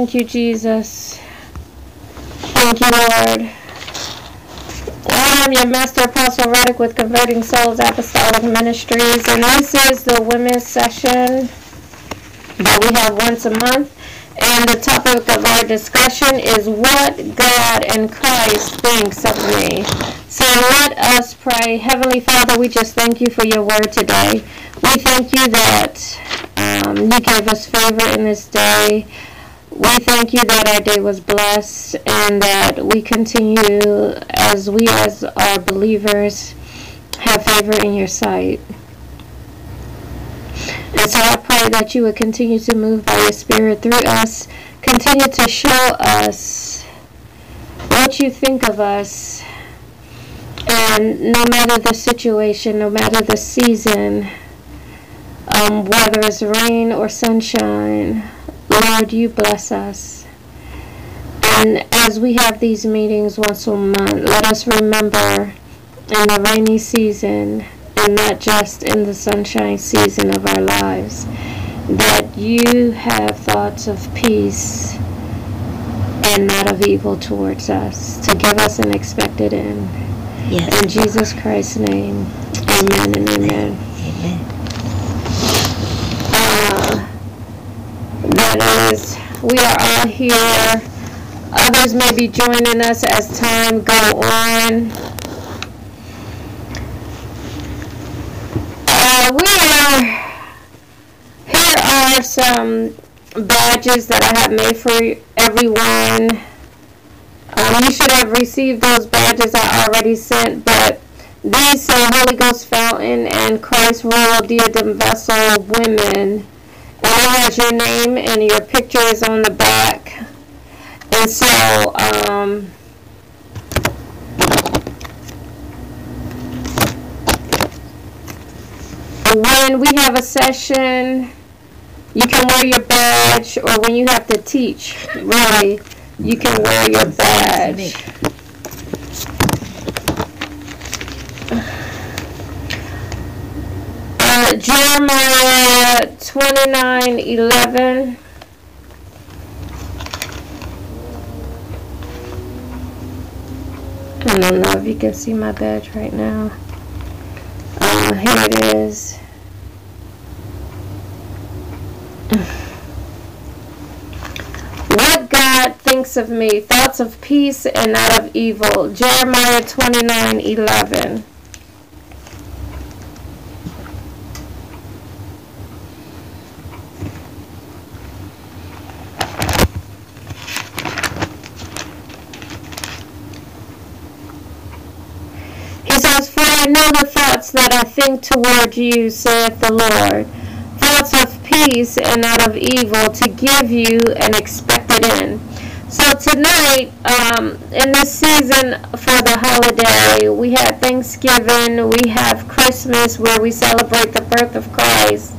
Thank you, Jesus. Thank you, Lord. I am your Master Apostle Reddick with Converting Souls Apostolic Ministries, and this is the women's session that we have once a month. And the topic of our discussion is what God and Christ thinks of me. So let us pray. Heavenly Father, we just thank you for your word today. We thank you that um, you gave us favor in this day. We thank you that our day was blessed and that we continue as we as our believers have favor in your sight. And so I pray that you would continue to move by your spirit through us, continue to show us what you think of us. And no matter the situation, no matter the season, um, whether it's rain or sunshine, Lord, you bless us. And as we have these meetings once a month, let us remember in the rainy season and not just in the sunshine season of our lives that you have thoughts of peace and not of evil towards us to give us an expected end. Yes. In Jesus Christ's name, amen and amen. Amen. That is, we are all here. Others may be joining us as time go on. Uh, we are, here are some badges that I have made for everyone. Um, you should have received those badges I already sent, but these say Holy Ghost Fountain and Christ Royal Diadem Vessel Women it has your name and your picture is on the back. And so, um, when we have a session, you can wear your badge, or when you have to teach, really, you can wear your badge. Jeremiah 29 11. I don't know if you can see my badge right now. Uh, here it is. What God thinks of me, thoughts of peace and not of evil. Jeremiah 29 11. I know the thoughts that I think toward you, saith the Lord, thoughts of peace and not of evil, to give you an expected end. So tonight, um, in this season for the holiday, we have Thanksgiving, we have Christmas where we celebrate the birth of Christ.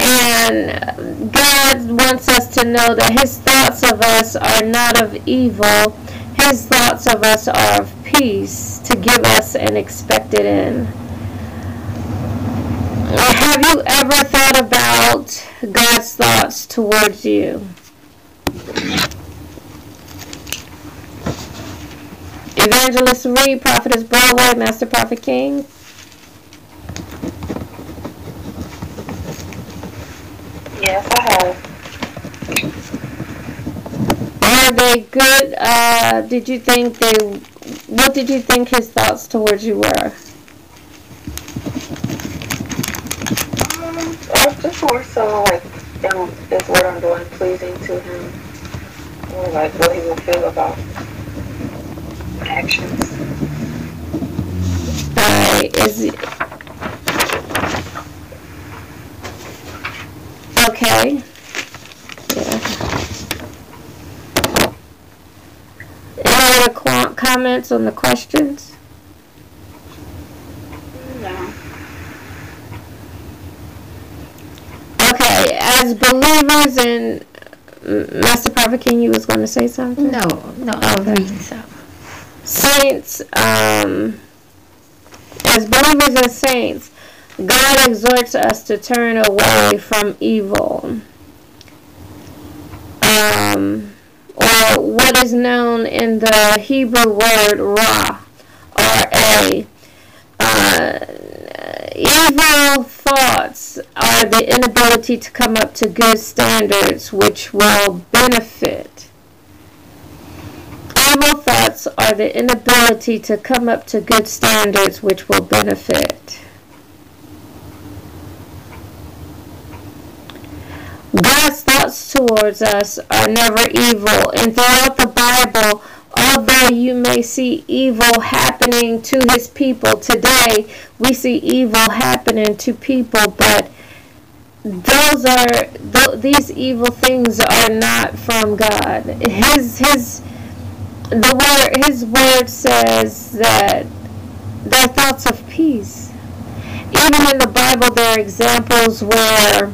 And God wants us to know that His thoughts of us are not of evil, His thoughts of us are of peace to give us an expected end. Have you ever thought about God's thoughts towards you? Evangelist Reid, Prophetess Broadway, Master Prophet King. Yes, I have. Are they good? Uh, did you think they what did you think his thoughts towards you were? Um, I just more so like, um, is what I'm doing pleasing to him? Or like what he will feel about my actions? Uh, is okay. Comments on the questions? No. Okay, as believers in Master Prophet King, you was going to say something? No, no, I'm okay. reading so. Saints, um, as believers and saints, God exhorts us to turn away from evil. Um, or what is known in the Hebrew word ra, R-A. Uh, evil thoughts are the inability to come up to good standards which will benefit. Evil thoughts are the inability to come up to good standards which will benefit. God's thoughts towards us are never evil. And throughout the Bible, although you may see evil happening to his people today, we see evil happening to people, but those are th- these evil things are not from God. His his the word his word says that they're thoughts of peace. Even in the Bible there are examples where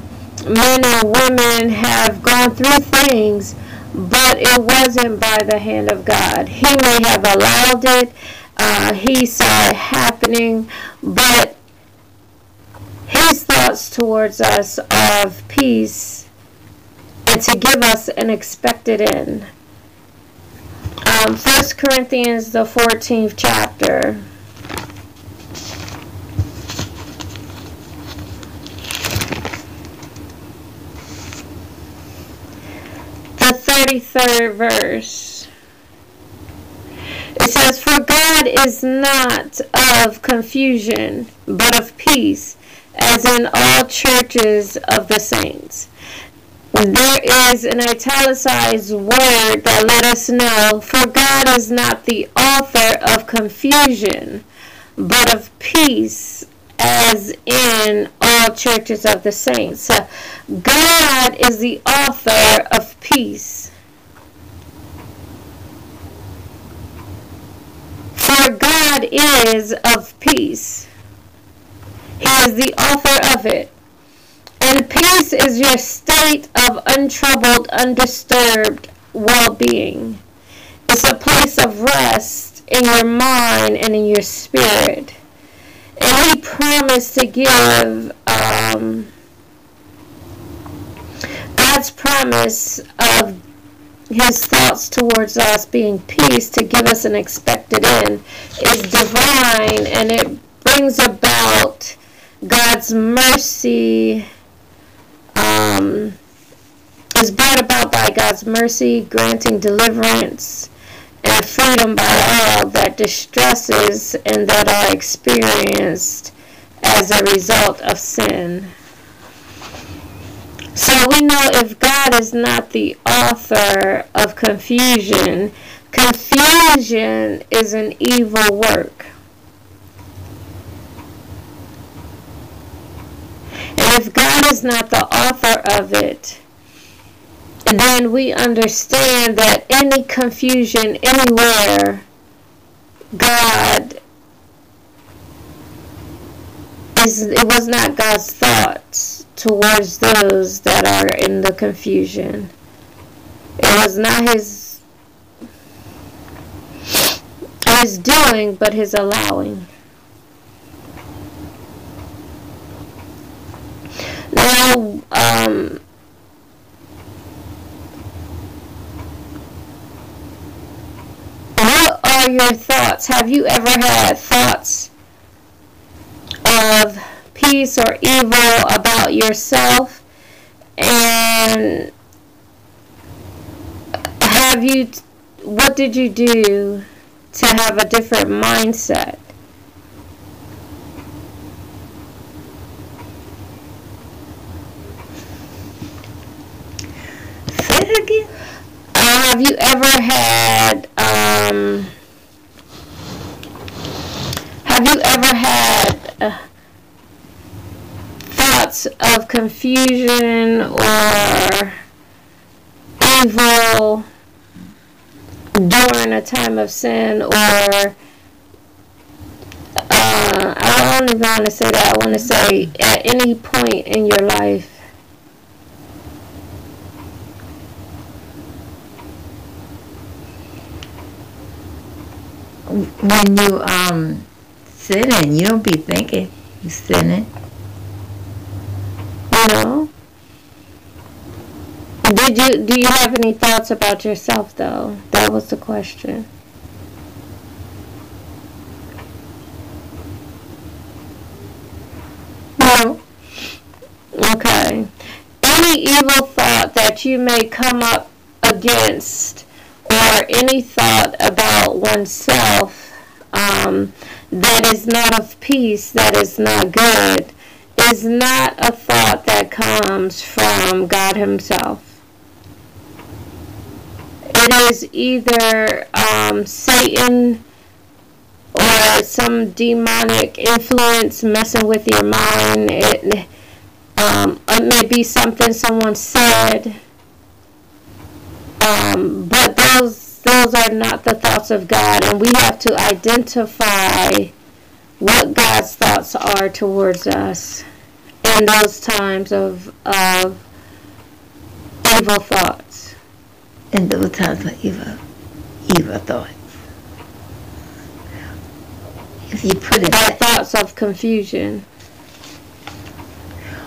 men and women have gone through things, but it wasn't by the hand of God. He may have allowed it, uh, he saw it happening, but his thoughts towards us are of peace and to give us an expected end. Um, 1 Corinthians, the 14th chapter. the 33rd verse. It says, For God is not of confusion, but of peace, as in all churches of the saints. There is an italicized word that let us know, for God is not the author of confusion, but of peace, as in all churches of the saints. God is the author of peace. For God is of peace. He is the author of it. And peace is your state of untroubled, undisturbed well being. It's a place of rest in your mind and in your spirit. And he promised to give um, God's promise of his thoughts towards us being peace to give us an expected end is divine and it brings about God's mercy um, is brought about by God's mercy granting deliverance and freedom by all that distresses and that are experienced as a result of sin. So we know if God is not the author of confusion, confusion is an evil work. And if God is not the author of it, then we understand that any confusion anywhere, God is it was not God's thoughts towards those that are in the confusion. It was not his his doing, but his allowing. Now, um, what are your thoughts? Have you ever had thoughts of peace or evil about yourself? And have you, what did you do to have a different mindset? Say it again. Uh, have you ever had, um, have you ever had uh, thoughts of confusion or evil during a time of sin or uh, I don't even want to say that. I want to say at any point in your life. When you um sinning, you don't be thinking you sinning. You know? Did you do you have any thoughts about yourself though? That was the question. No. Okay. Any evil thought that you may come up against or any thought about oneself um, that is not of peace, that is not good, is not a thought that comes from God Himself. It is either um, Satan or some demonic influence messing with your mind. It, um, it may be something someone said, um, but those those are not the thoughts of God, and we have to identify what God's thoughts are towards us in those times of of evil thoughts. And those times of evil, evil thoughts. If you put it that, thoughts of confusion.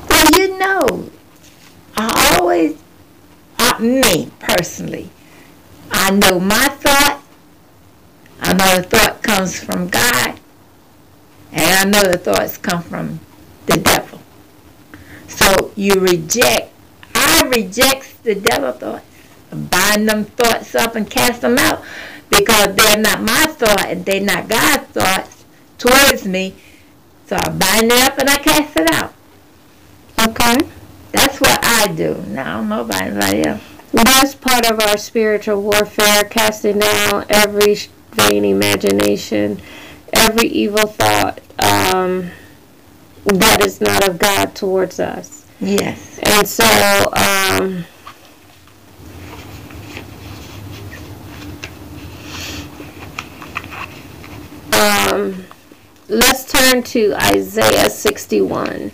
well, you know, I always, uh, me personally, I know my thought. I know the thought comes from God, and I know the thoughts come from the devil. So you reject. I reject the devil thoughts, bind them thoughts up and cast them out, because they're not my thought and they're not God's thoughts towards me. So I bind it up and I cast it out. Okay. That's what I do. Now I don't know about anybody else. That's part of our spiritual warfare, casting down every vain imagination, every evil thought um, that is not of God towards us. Yes. And so, um, um, let's turn to Isaiah 61.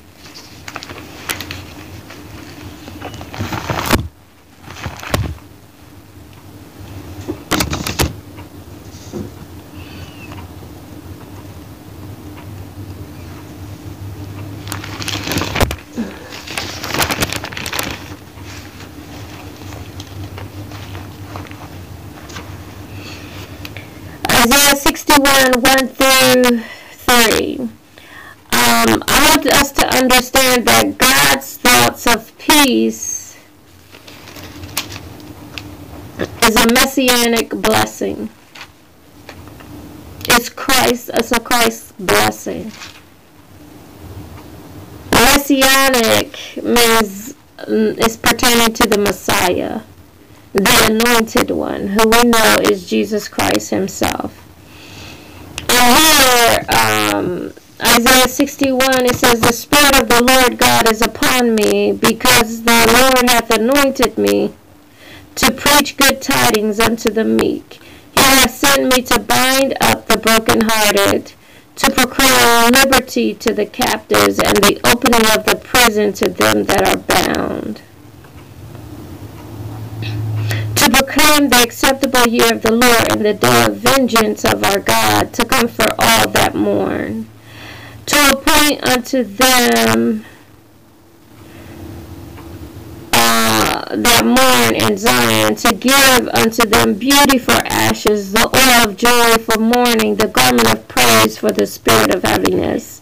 61, 1 through 3. Um, I want us to understand that God's thoughts of peace is a messianic blessing. It's Christ, it's a Christ blessing. Messianic means mm, it's pertaining to the Messiah, the anointed one, who we know is Jesus Christ himself. Here, um, Isaiah 61, it says, The Spirit of the Lord God is upon me, because the Lord hath anointed me to preach good tidings unto the meek. He hath sent me to bind up the brokenhearted, to proclaim liberty to the captives, and the opening of the prison to them that are bound. Proclaim the acceptable year of the Lord and the day of vengeance of our God, to comfort all that mourn. To appoint unto them uh, that mourn in Zion, to give unto them beauty for ashes, the oil of joy for mourning, the garment of praise for the spirit of heaviness,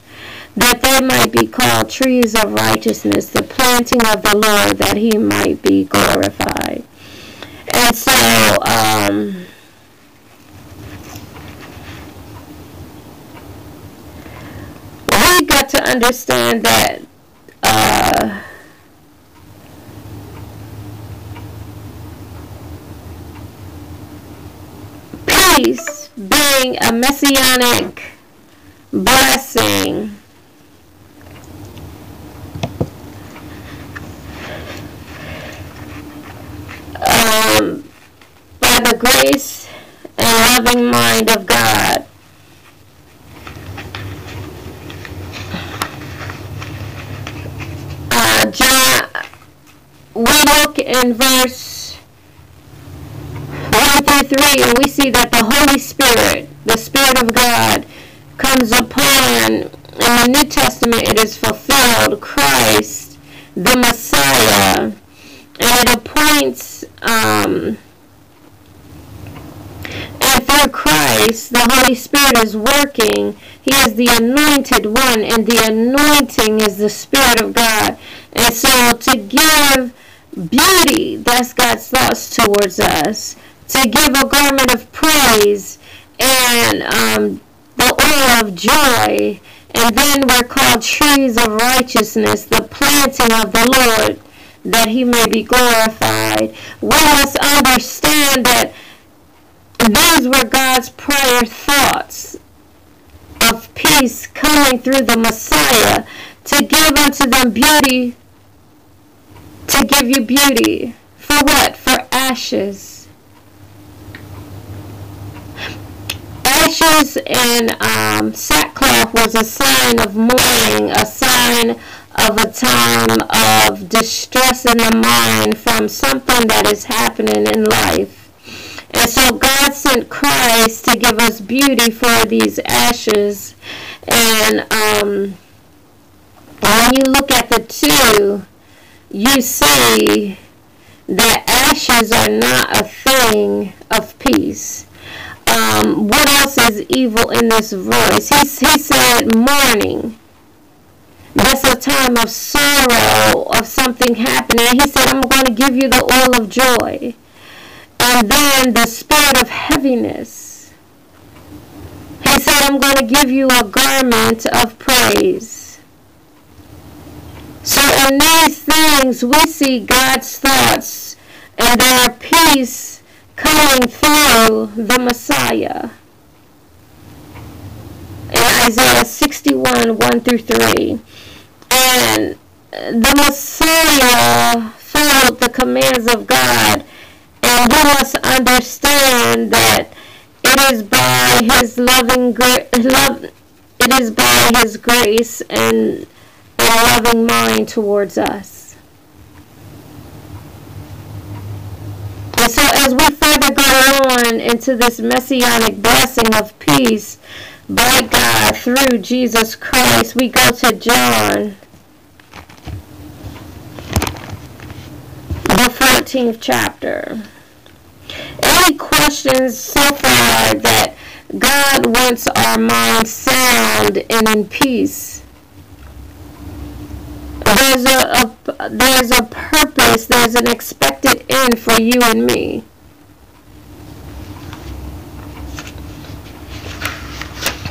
that they might be called trees of righteousness, the planting of the Lord, that he might be glorified. And so, um, we got to understand that uh, peace being a messianic blessing. Um, by the grace and loving mind of God. Uh, John, we look in verse 1 through 3, and we see that the Holy Spirit, the Spirit of God, comes upon, in the New Testament it is fulfilled, Christ, the Messiah, and it appoints, um, through Christ, the Holy Spirit is working. He is the anointed one, and the anointing is the Spirit of God. And so to give beauty, that's God's thoughts towards us to give a garment of praise and um, the oil of joy. And then we're called trees of righteousness, the planting of the Lord, that he may be glorified. We must understand that these were God's prior thoughts of peace coming through the Messiah to give unto them beauty, to give you beauty. For what? For ashes ashes and um, sackcloth was a sign of mourning, a sign of a time of distress in the mind from something that is happening in life. And so God sent Christ to give us beauty for these ashes. And um, when you look at the two, you see that ashes are not a thing of peace um, what else is evil in this verse? He, he said mourning. That's a time of sorrow, of something happening. He said, I'm going to give you the oil of joy. And then the spirit of heaviness. He said, I'm going to give you a garment of praise. So in these things, we see God's thoughts and their peace coming through the Messiah. In Isaiah 61, 1 through 3. And the Messiah followed the commands of God. And we must understand that it is by his loving love it is by his grace and a loving mind towards us. And so as we further go on into this messianic blessing of peace by God through Jesus Christ, we go to John, the 14th chapter. Any questions so far that God wants our minds sound and in peace. There's a, a there's a purpose, there's an expected end for you and me.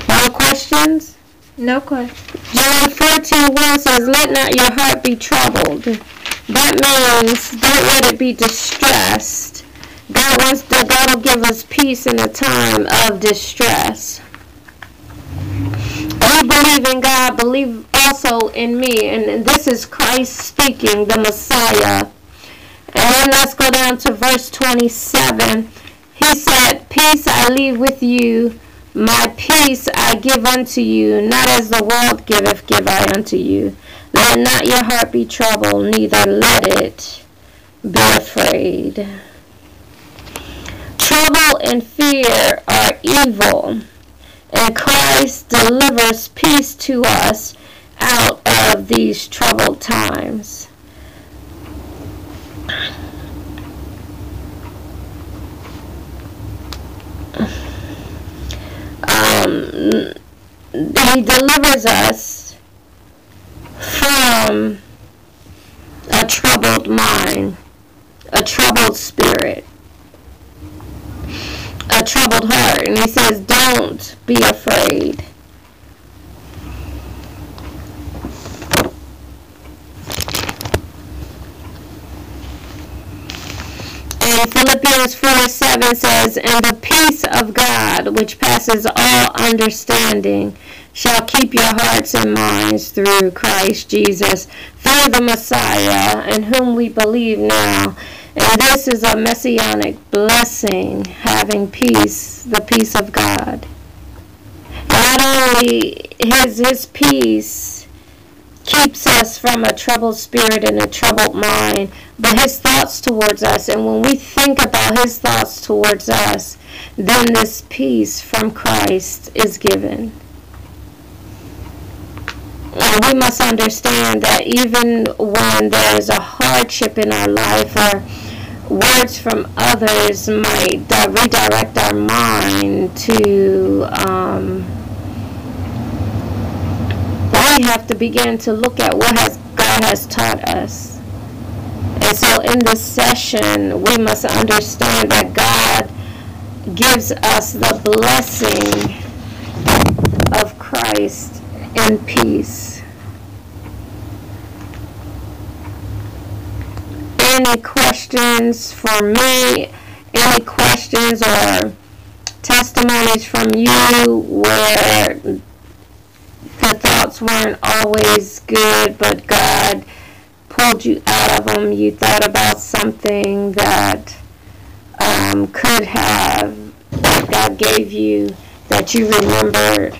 No questions? No questions. John 14 1 says, Let not your heart be troubled. That means don't let it be distressed. God wants to, God will give us peace in a time of distress. We believe in God, believe also in me. And this is Christ speaking, the Messiah. And then let's go down to verse 27. He said, Peace I leave with you, my peace I give unto you, not as the world giveth, give I unto you. Let not your heart be troubled, neither let it be afraid. Trouble and fear are evil, and Christ delivers peace to us out of these troubled times. Um, he delivers us from a troubled mind, a troubled spirit, a troubled heart. And he says, Don't be afraid. And Philippians 4 7 says, And the peace of God, which passes all understanding, shall keep your hearts and minds through Christ Jesus, through the Messiah, in whom we believe now. And this is a messianic blessing, having peace, the peace of God. Not only his, his peace keeps us from a troubled spirit and a troubled mind, but his thoughts towards us. And when we think about his thoughts towards us, then this peace from Christ is given. And we must understand that even when there is a hardship in our life or words from others might redirect our mind to um, we have to begin to look at what has God has taught us. And so in this session, we must understand that God gives us the blessing of Christ and peace. Any questions for me? Any questions or testimonies from you where the thoughts weren't always good, but God pulled you out of them? You thought about something that um, could have, that God gave you, that you remembered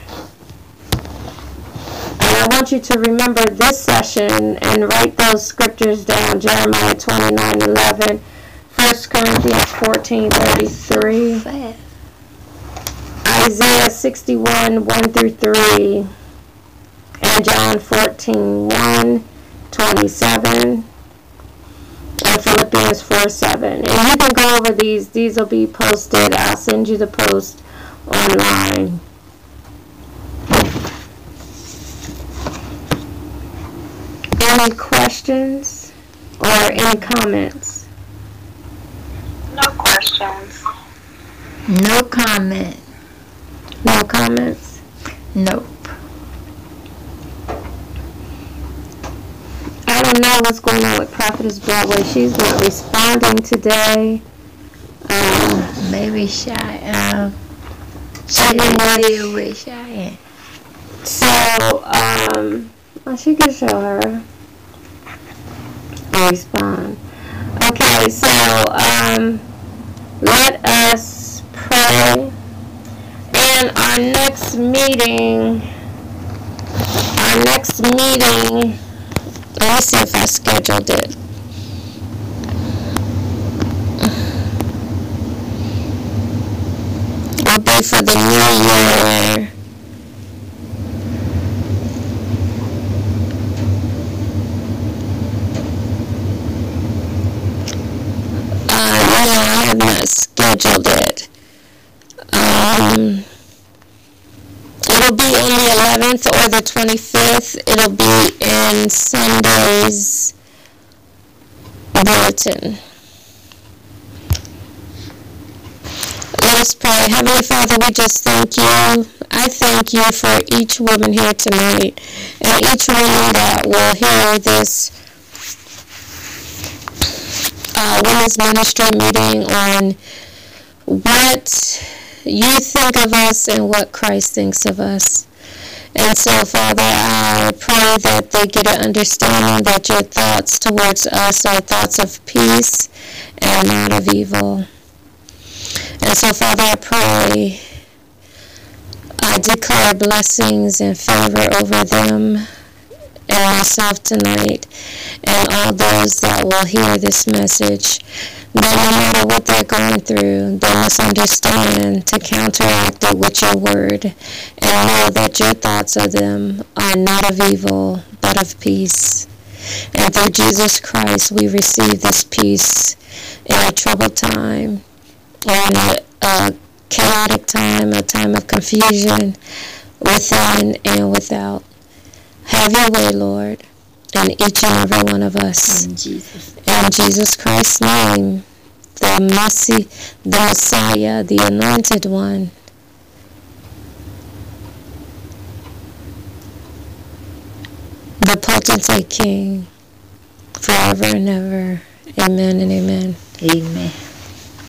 want you to remember this session and write those scriptures down. Jeremiah 29, 11, 1 Corinthians 14, 33, Isaiah 61, 1 through 3, and John 14, 1, 27, and Philippians 4, 7. And you can go over these. These will be posted. I'll send you the post online. Any questions or any comments? No questions. No comment. No comments? Nope. I don't know what's going on with Prophetess Broadway. She's not responding today. Um, Maybe shy. Um, she I don't know. deal with Cheyenne. so, um, well, she can show her. Respond. Okay, so, um, let us pray. And our next meeting, our next meeting, let me see if I scheduled it. Will be for the new year. Um, be on the 11th or the 25th. It'll be in Sunday's bulletin. Let us pray. Heavenly Father, we just thank you. I thank you for each woman here tonight and each woman that will hear this uh, women's ministry meeting on what you think of us and what Christ thinks of us. And so, Father, I pray that they get an understanding that your thoughts towards us are thoughts of peace and not of evil. And so, Father, I pray, I declare blessings and favor over them and myself tonight and all those that will hear this message that no matter what they're going through, they must understand to counteract it with your word and know that your thoughts of them are not of evil, but of peace. And through Jesus Christ, we receive this peace in a troubled time, in a, a chaotic time, a time of confusion within and without. Have your way, Lord in each and every one of us. In Jesus. In Jesus Christ's name, the mercy, the Messiah, the anointed one. The potentate King, forever and ever. Amen and amen. Amen.